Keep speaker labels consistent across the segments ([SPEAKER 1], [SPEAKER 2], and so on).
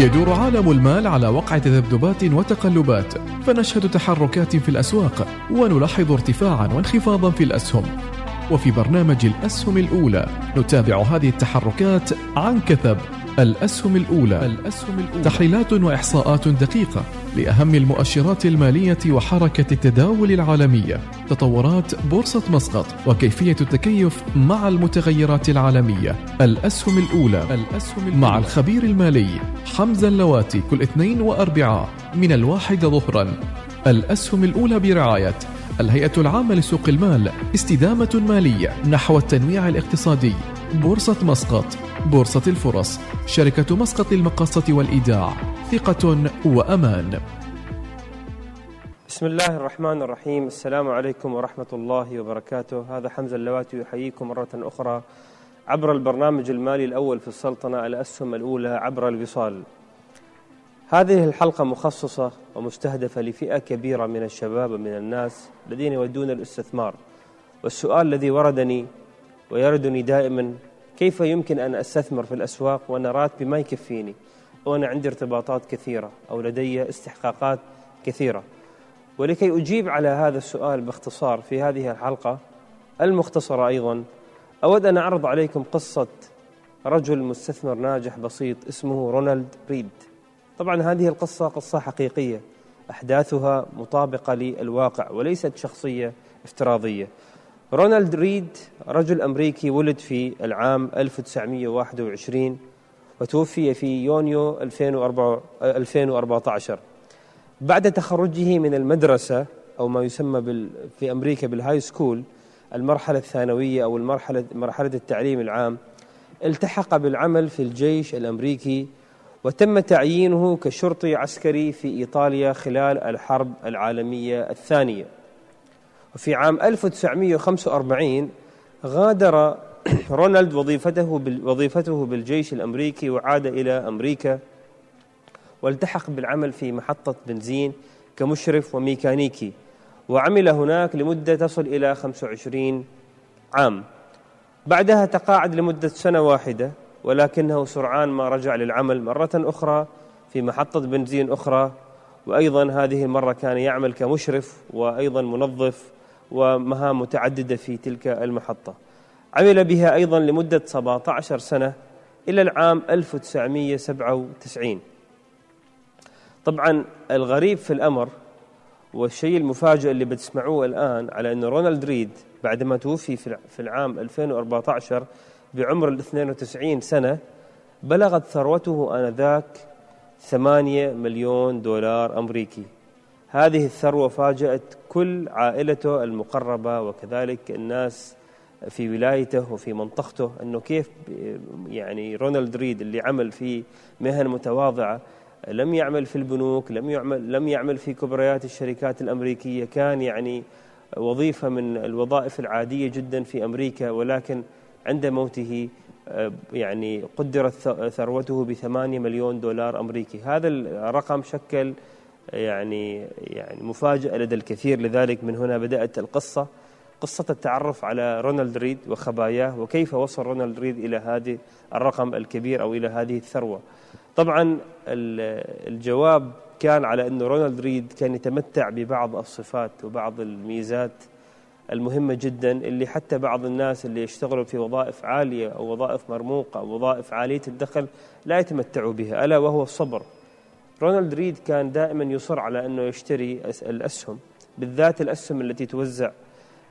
[SPEAKER 1] يدور عالم المال على وقع تذبذبات وتقلبات فنشهد تحركات في الأسواق ونلاحظ ارتفاعا وانخفاضا في الأسهم. وفي برنامج الأسهم الأولى نتابع هذه التحركات عن كثب. الأسهم الأولى. الأسهم الأولى تحليلات وإحصاءات دقيقة لأهم المؤشرات المالية وحركة التداول العالمية. تطورات بورصة مسقط وكيفية التكيف مع المتغيرات العالمية. الأسهم الأولى الأسهم الأولى. مع الخبير المالي حمزة اللواتي كل اثنين وأربعاء من الواحد ظهرا. الأسهم الأولى برعاية الهيئة العامة لسوق المال استدامة مالية نحو التنويع الاقتصادي. بورصة مسقط بورصة الفرص. شركة مسقط للمقاصة والإيداع. ثقة وأمان.
[SPEAKER 2] بسم الله الرحمن الرحيم. السلام عليكم ورحمة الله وبركاته. هذا حمزة اللواتي يحييكم مرة أخرى عبر البرنامج المالي الأول في السلطنة الأسهم الأولى عبر الوصال. هذه الحلقة مخصصة ومستهدفة لفئة كبيرة من الشباب ومن الناس الذين يودون الاستثمار. والسؤال الذي وردني ويردني دائما كيف يمكن أن أستثمر في الأسواق وأنا راتبي ما يكفيني؟ وأنا عندي ارتباطات كثيرة أو لدي استحقاقات كثيرة. ولكي أجيب على هذا السؤال باختصار في هذه الحلقة المختصرة أيضا أود أن أعرض عليكم قصة رجل مستثمر ناجح بسيط اسمه رونالد ريد. طبعا هذه القصة قصة حقيقية أحداثها مطابقة للواقع وليست شخصية افتراضية. رونالد ريد رجل أمريكي ولد في العام 1921 وتوفي في يونيو 2014 بعد تخرجه من المدرسة أو ما يسمى في أمريكا بال high school المرحلة الثانوية أو المرحلة مرحلة التعليم العام التحق بالعمل في الجيش الأمريكي وتم تعيينه كشرطي عسكري في إيطاليا خلال الحرب العالمية الثانية. وفي عام 1945 غادر رونالد وظيفته وظيفته بالجيش الأمريكي وعاد إلى أمريكا والتحق بالعمل في محطة بنزين كمشرف وميكانيكي وعمل هناك لمدة تصل إلى 25 عام. بعدها تقاعد لمدة سنة واحدة ولكنه سرعان ما رجع للعمل مرة أخرى في محطة بنزين أخرى وأيضا هذه المرة كان يعمل كمشرف وأيضا منظف ومهام متعددة في تلك المحطة. عمل بها أيضا لمدة 17 سنة إلى العام 1997 طبعا الغريب في الأمر والشيء المفاجئ اللي بتسمعوه الآن على أن رونالد ريد بعدما توفي في العام 2014 بعمر ال 92 سنة بلغت ثروته آنذاك 8 مليون دولار أمريكي. هذه الثروة فاجأت كل عائلته المقربة وكذلك الناس في ولايته وفي منطقته أنه كيف يعني رونالد ريد اللي عمل في مهن متواضعة لم يعمل في البنوك لم يعمل لم يعمل في كبريات الشركات الأمريكية كان يعني وظيفة من الوظائف العادية جدا في أمريكا ولكن عند موته يعني قدرت ثروته بثمانية مليون دولار أمريكي. هذا الرقم شكل يعني يعني مفاجأة لدى الكثير. لذلك من هنا بدأت القصة قصة التعرف على رونالد ريد وخباياه وكيف وصل رونالد ريد إلى هذه الرقم الكبير أو إلى هذه الثروة. طبعا الجواب كان على أن رونالد ريد كان يتمتع ببعض الصفات وبعض الميزات المهمة جدا اللي حتى بعض الناس اللي يشتغلوا في وظائف عالية أو وظائف مرموقة أو وظائف عالية الدخل لا يتمتعوا بها ألا وهو الصبر رونالد ريد كان دائما يصر على أنه يشتري الأسهم بالذات الأسهم التي توزع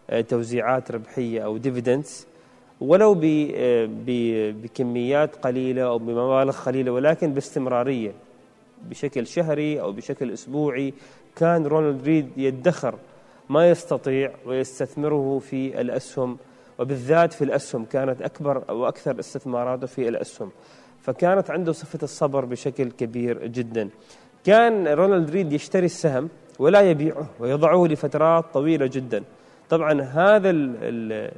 [SPEAKER 2] آه، توزيعات ربحية أو dividends ولو آه، بكميات قليلة أو بمبالغ قليلة ولكن باستمرارية بشكل شهري أو بشكل أسبوعي كان رونالد ريد يدخر ما يستطيع ويستثمره في الأسهم وبالذات في الأسهم كانت أكبر أو أكثر استثماراته في الأسهم. فكانت عنده صفة الصبر بشكل كبير جدا. كان رونالد ريد يشتري السهم ولا يبيعه ويضعه لفترات طويلة جدا. طبعا هذا ال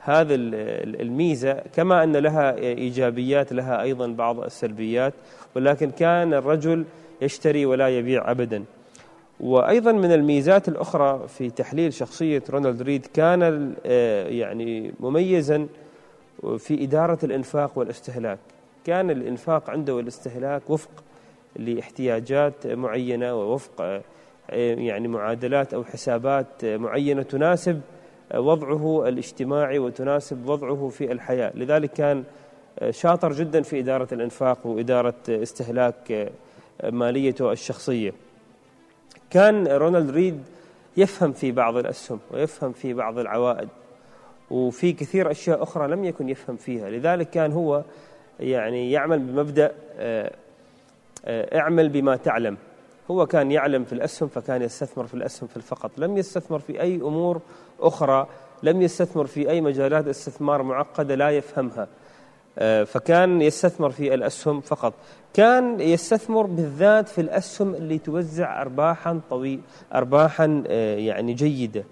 [SPEAKER 2] هذا الميزة كما أن لها إيجابيات لها أيضا بعض السلبيات ولكن كان الرجل يشتري ولا يبيع أبدا. وأيضا من الميزات الأخرى في تحليل شخصية رونالد ريد كان آه، يعني مميزا في إدارة الإنفاق والاستهلاك. كان الإنفاق عنده والاستهلاك وفق لاحتياجات معينة ووفق يعني معادلات أو حسابات معينة تناسب وضعه الاجتماعي وتناسب وضعه في الحياة. لذلك كان شاطر جدا في إدارة الإنفاق وإدارة استهلاك ماليته الشخصية. كان رونالد ريد يفهم في بعض الأسهم ويفهم في بعض العوائد وفي كثير أشياء أخرى لم يكن يفهم فيها. لذلك كان هو يعني يعمل بمبدأ آه، آه، اعمل بما تعلم. هو كان يعلم في الأسهم فكان يستثمر في الأسهم فقط لم يستثمر في أي أمور أخرى لم يستثمر في أي مجالات استثمار معقدة لا يفهمها. آه، فكان يستثمر في الأسهم فقط. كان يستثمر بالذات في الأسهم اللي توزع أرباحا طويل أرباحا يعني جيدة.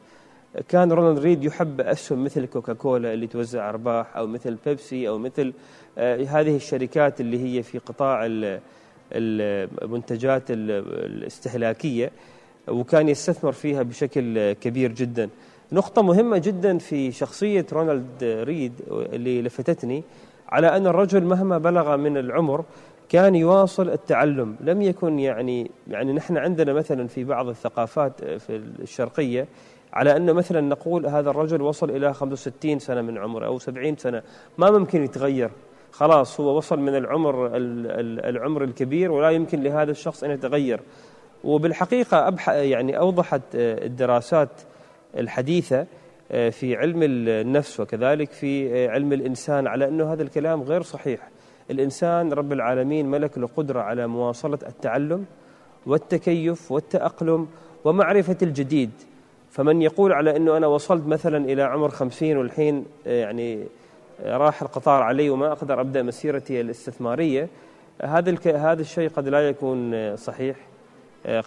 [SPEAKER 2] كان رونالد ريد يحب أسهم مثل كوكاكولا اللي توزع أرباح أو مثل بيبسي أو مثل آه، هذه الشركات اللي هي في قطاع المنتجات الاستهلاكية وكان يستثمر فيها بشكل كبير جدا. نقطة مهمة جدا في شخصية رونالد ريد اللي لفتتني على أن الرجل مهما بلغ من العمر كان يواصل التعلم. لم يكن يعني يعني نحن عندنا مثلا في بعض الثقافات في الشرقية على أنه مثلا نقول هذا الرجل وصل إلى 65 سنة من عمره أو 70 سنة ما ممكن يتغير. خلاص هو وصل من العمر العمر الكبير ولا يمكن لهذا الشخص أن يتغير. وبالحقيقة يعني أوضحت الدراسات الحديثة آه، في علم النفس وكذلك في آه، علم الإنسان على أنه هذا الكلام غير صحيح. الإنسان رب العالمين ملك له قدرة على مواصلة التعلم والتكيف والتأقلم ومعرفة الجديد. فمن يقول على أنه أنا وصلت مثلا إلى عمر خمسين والحين آه، يعني راح القطار علي وما أقدر أبدأ مسيرتي الاستثمارية هذا هذا الشيء قد لا يكون صحيح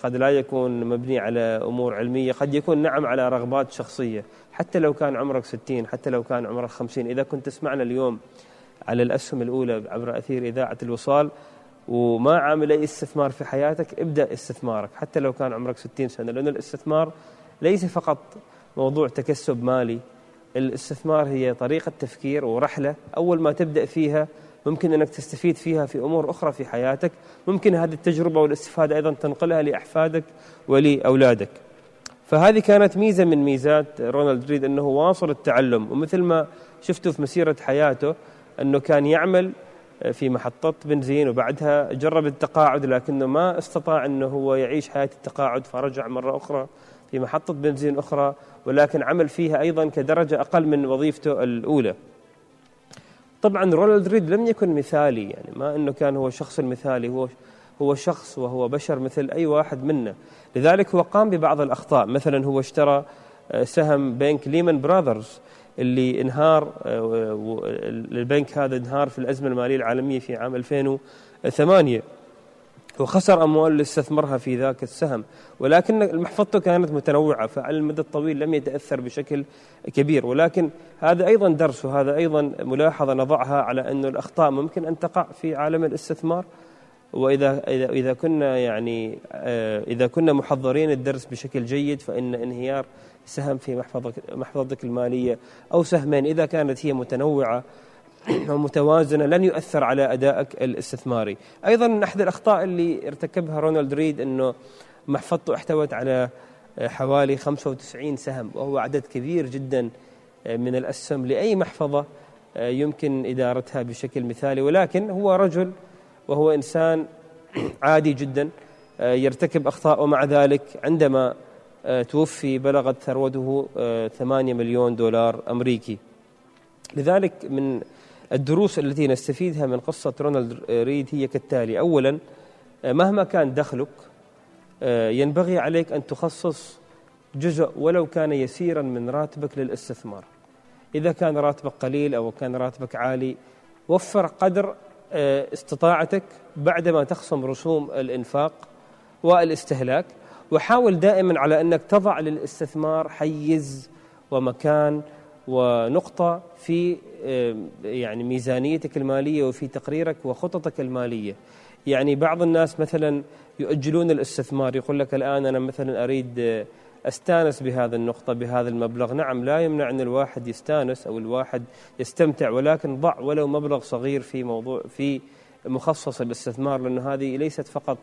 [SPEAKER 2] قد لا يكون مبني على أمور علمية قد يكون نعم على رغبات شخصية. حتى لو كان عمرك 60 حتى لو كان عمرك 50 إذا كنت تسمعنا اليوم على الأسهم الأولى عبر أثير إذاعة الوصال وما عامل أي استثمار في حياتك ابدأ استثمارك. حتى لو كان عمرك 60 سنة لأن الاستثمار ليس فقط موضوع تكسب مالي الاستثمار هي طريقة تفكير ورحلة. أول ما تبدأ فيها ممكن أنك تستفيد فيها في أمور أخرى في حياتك. ممكن هذه التجربة والاستفادة أيضا تنقلها لأحفادك ولأولادك. فهذه كانت ميزة من ميزات رونالد ريد أنه واصل التعلم. ومثل ما شفتوا في مسيرة حياته أنه كان يعمل في محطة بنزين وبعدها جرب التقاعد لكنه ما استطاع أنه هو يعيش حياة التقاعد فرجع مرة أخرى في محطة بنزين أخرى ولكن عمل فيها أيضا كدرجة أقل من وظيفته الأولى. طبعا رونالد ريد لم يكن مثالي يعني ما أنه كان هو الشخص المثالي هو هو شخص وهو بشر مثل أي واحد منا لذلك هو قام ببعض الأخطاء. مثلا هو اشترى آه، سهم بنك ليمان براذرز اللي انهار آه، البنك هذا انهار في الأزمة المالية العالمية في عام 2008 وخسر أموال اللي استثمرها في ذاك السهم. ولكن محفظته كانت متنوعة فعلى المدى الطويل لم يتأثر بشكل كبير. ولكن هذا أيضا درس وهذا أيضا ملاحظة نضعها على أن الأخطاء ممكن أن تقع في عالم الاستثمار. وإذا إذا إذا كنا يعني آه، إذا كنا محضرين الدرس بشكل جيد فإن انهيار سهم في محفظتك المالية أو سهمين إذا كانت هي متنوعة ومتوازنه لن يؤثر على أدائك الاستثماري. أيضا من أحد الأخطاء اللي ارتكبها رونالد ريد أنه محفظته احتوت على آه، حوالي 95 سهم وهو عدد كبير جدا آه، من الأسهم لأي محفظة يمكن إدارتها بشكل مثالي ولكن هو رجل وهو إنسان عادي جدا آه، يرتكب أخطاء ومع ذلك عندما آه، توفي بلغت ثروته 8 آه، مليون دولار أمريكي لذلك من الدروس التي نستفيدها من قصة رونالد ريد هي كالتالي. أولا مهما كان دخلك ينبغي عليك أن تخصص جزء ولو كان يسيرا من راتبك للاستثمار. إذا كان راتبك قليل أو كان راتبك عالي وفر قدر آه، استطاعتك بعدما تخصم رسوم الإنفاق والاستهلاك. وحاول دائما على أنك تضع للاستثمار حيز ومكان ونقطة في آه، يعني ميزانيتك المالية وفي تقريرك وخططك المالية. يعني بعض الناس مثلا يؤجلون الاستثمار يقول لك الآن أنا مثلا أريد آه، أستانس بهذا النقطة بهذا المبلغ. نعم لا يمنع أن الواحد يستانس أو الواحد يستمتع ولكن ضع ولو مبلغ صغير في موضوع في مخصص للاستثمار لأنه هذه ليست فقط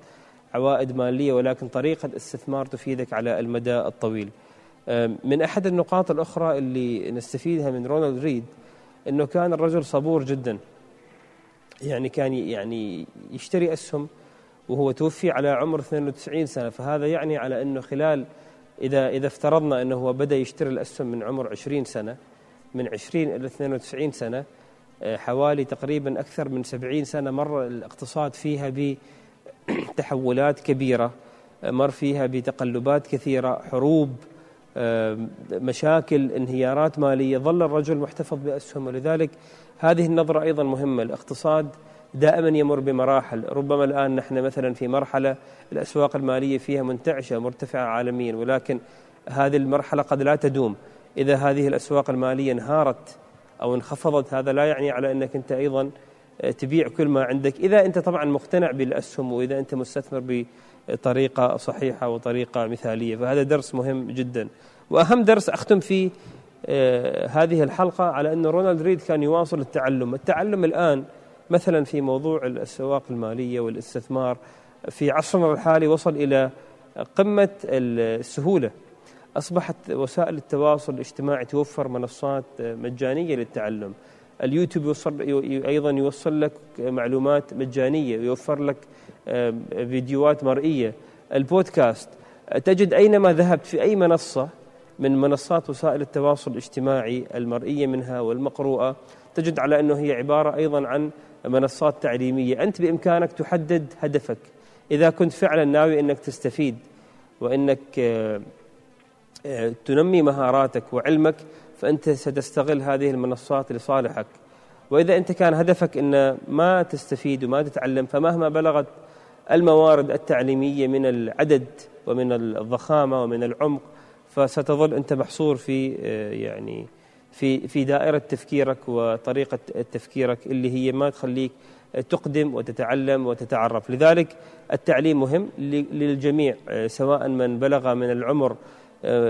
[SPEAKER 2] عوائد مالية ولكن طريقة استثمار تفيدك على المدى الطويل. من أحد النقاط الأخرى اللي نستفيدها من رونالد ريد أنه كان الرجل صبور جدا. يعني كان يعني يشتري أسهم وهو توفي على عمر 92 سنة. فهذا يعني على أنه خلال إذا إذا افترضنا أنه هو بدأ يشتري الأسهم من عمر 20 سنة من 20 إلى 92 سنة آه، حوالي تقريبا أكثر من 70 سنة مر الاقتصاد فيها بتحولات كبيرة مر فيها بتقلبات كثيرة حروب مشاكل انهيارات مالية. ظل الرجل محتفظ بأسهم. ولذلك هذه النظرة أيضا مهمة. الاقتصاد دائما يمر بمراحل. ربما الآن نحن مثلا في مرحلة الأسواق المالية فيها منتعشة مرتفعة عالميا. ولكن هذه المرحلة قد لا تدوم. إذا هذه الأسواق المالية انهارت أو انخفضت هذا لا يعني على أنك أنت أيضا تبيع كل ما عندك. إذا أنت طبعا مقتنع بالأسهم وإذا أنت مستثمر بطريقة صحيحة وطريقة مثالية فهذا درس مهم جدا. وأهم درس أختم فيه آه، هذه الحلقة على أن رونالد ريد كان يواصل التعلم. التعلم الآن مثلا في موضوع الأسواق المالية والاستثمار في عصرنا الحالي وصل إلى قمة السهولة. أصبحت وسائل التواصل الاجتماعي توفر منصات مجانية للتعلم. اليوتيوب يوصل أيضا يوصل لك معلومات مجانية ويوفر لك فيديوهات مرئية. البودكاست تجد أينما ذهبت في أي منصة من منصات وسائل التواصل الاجتماعي المرئية منها والمقروءة تجد على أنه هي عبارة أيضا عن منصات تعليمية. أنت بإمكانك تحدد هدفك. إذا كنت فعلا ناوي أنك تستفيد وأنك آه، آه، تنمي مهاراتك وعلمك فأنت ستستغل هذه المنصات لصالحك. وإذا أنت كان هدفك أن ما تستفيد وما تتعلم فمهما بلغت الموارد التعليمية من العدد ومن الضخامة ومن العمق فستظل أنت محصور في آه، يعني في في دائرة تفكيرك وطريقة تفكيرك اللي هي ما تخليك تقدم وتتعلم وتتعرف. لذلك التعليم مهم للجميع سواء من بلغ من العمر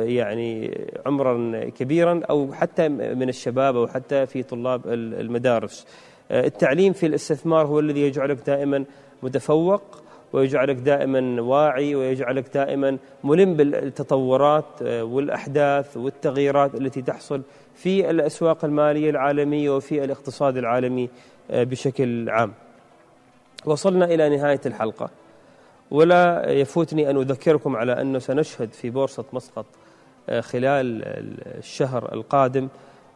[SPEAKER 2] يعني عمرا كبيرا أو حتى من الشباب أو حتى في طلاب المدارس. التعليم في الاستثمار هو الذي يجعلك دائما متفوق ويجعلك دائما واعي ويجعلك دائما ملم بالتطورات والأحداث والتغييرات التي تحصل في الأسواق المالية العالمية وفي الاقتصاد العالمي آه، بشكل عام. وصلنا إلى نهاية الحلقة. ولا يفوتني أن أذكركم على أنه سنشهد في بورصة مسقط آه، خلال الشهر القادم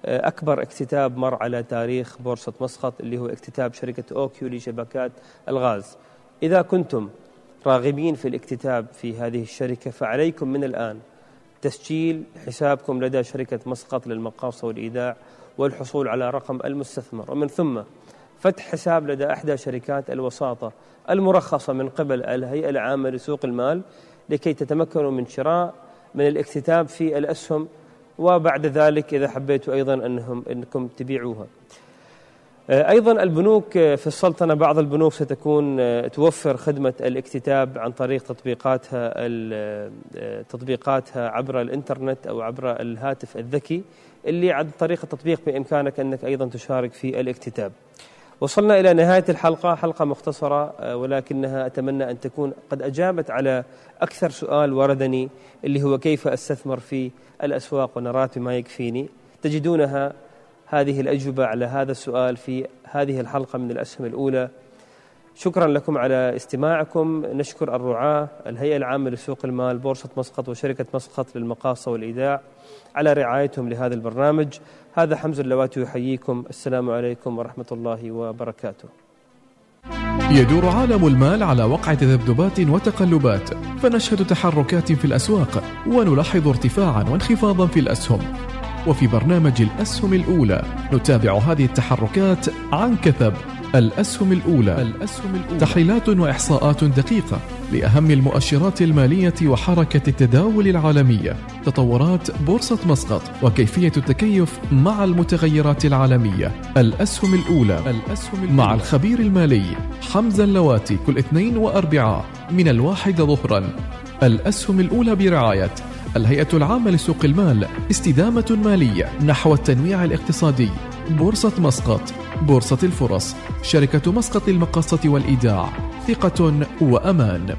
[SPEAKER 2] آه، أكبر اكتتاب مر على تاريخ بورصة مسقط اللي هو اكتتاب شركة أوكيو لشبكات الغاز. إذا كنتم راغبين في الاكتتاب في هذه الشركة فعليكم من الآن تسجيل حسابكم لدى شركة مسقط للمقاصة والإيداع والحصول على رقم المستثمر. ومن ثم فتح حساب لدى إحدى شركات الوساطة المرخصة من قبل الهيئة العامة لسوق المال لكي تتمكنوا من شراء من الاكتتاب في الأسهم وبعد ذلك إذا حبيتوا أيضا أنهم أنكم تبيعوها. أيضا البنوك آه، في السلطنة بعض البنوك ستكون آه، توفر خدمة الاكتتاب عن طريق تطبيقاتها تطبيقاتها عبر الإنترنت أو عبر الهاتف الذكي اللي عن طريق التطبيق بإمكانك أنك أيضا تشارك في الاكتتاب. وصلنا إلى نهاية الحلقة حلقة مختصرة ولكنها أتمنى أن تكون قد أجابت على أكثر سؤال وردني اللي هو كيف أستثمر في الأسواق وأنا راتب ما يكفيني؟ تجدونها هذه الأجوبة على هذا السؤال في هذه الحلقة من الأسهم الأولى. شكرا لكم على استماعكم. نشكر الرعاة الهيئة العامة لسوق المال بورصة مسقط وشركة مسقط للمقاصة والإيداع على رعايتهم لهذا البرنامج. هذا حمز اللواتي يحييكم. السلام عليكم ورحمة الله وبركاته.
[SPEAKER 1] يدور عالم المال على وقع تذبذبات وتقلبات فنشهد تحركات في الأسواق ونلاحظ ارتفاعا وانخفاضا في الأسهم. وفي برنامج الأسهم الأولى. نتابع هذه التحركات عن كثب. الأسهم الأولى. الأسهم الأولى. تحليلات وإحصاءات دقيقة لأهم المؤشرات المالية وحركة التداول العالمية. تطورات بورصة مسقط وكيفية التكيف مع المتغيرات العالمية. الأسهم الأولى. الأسهم الأولى. مع الخبير المالي حمزة اللواتي كل اثنين وأربعاء من الواحدة ظهرا. الأسهم الأولى برعاية الهيئة العامة لسوق المال استدامة مالية نحو التنويع الاقتصادي. بورصة مسقط بورصة الفرص شركة مسقط المقاصة والإيداع ثقة وأمان.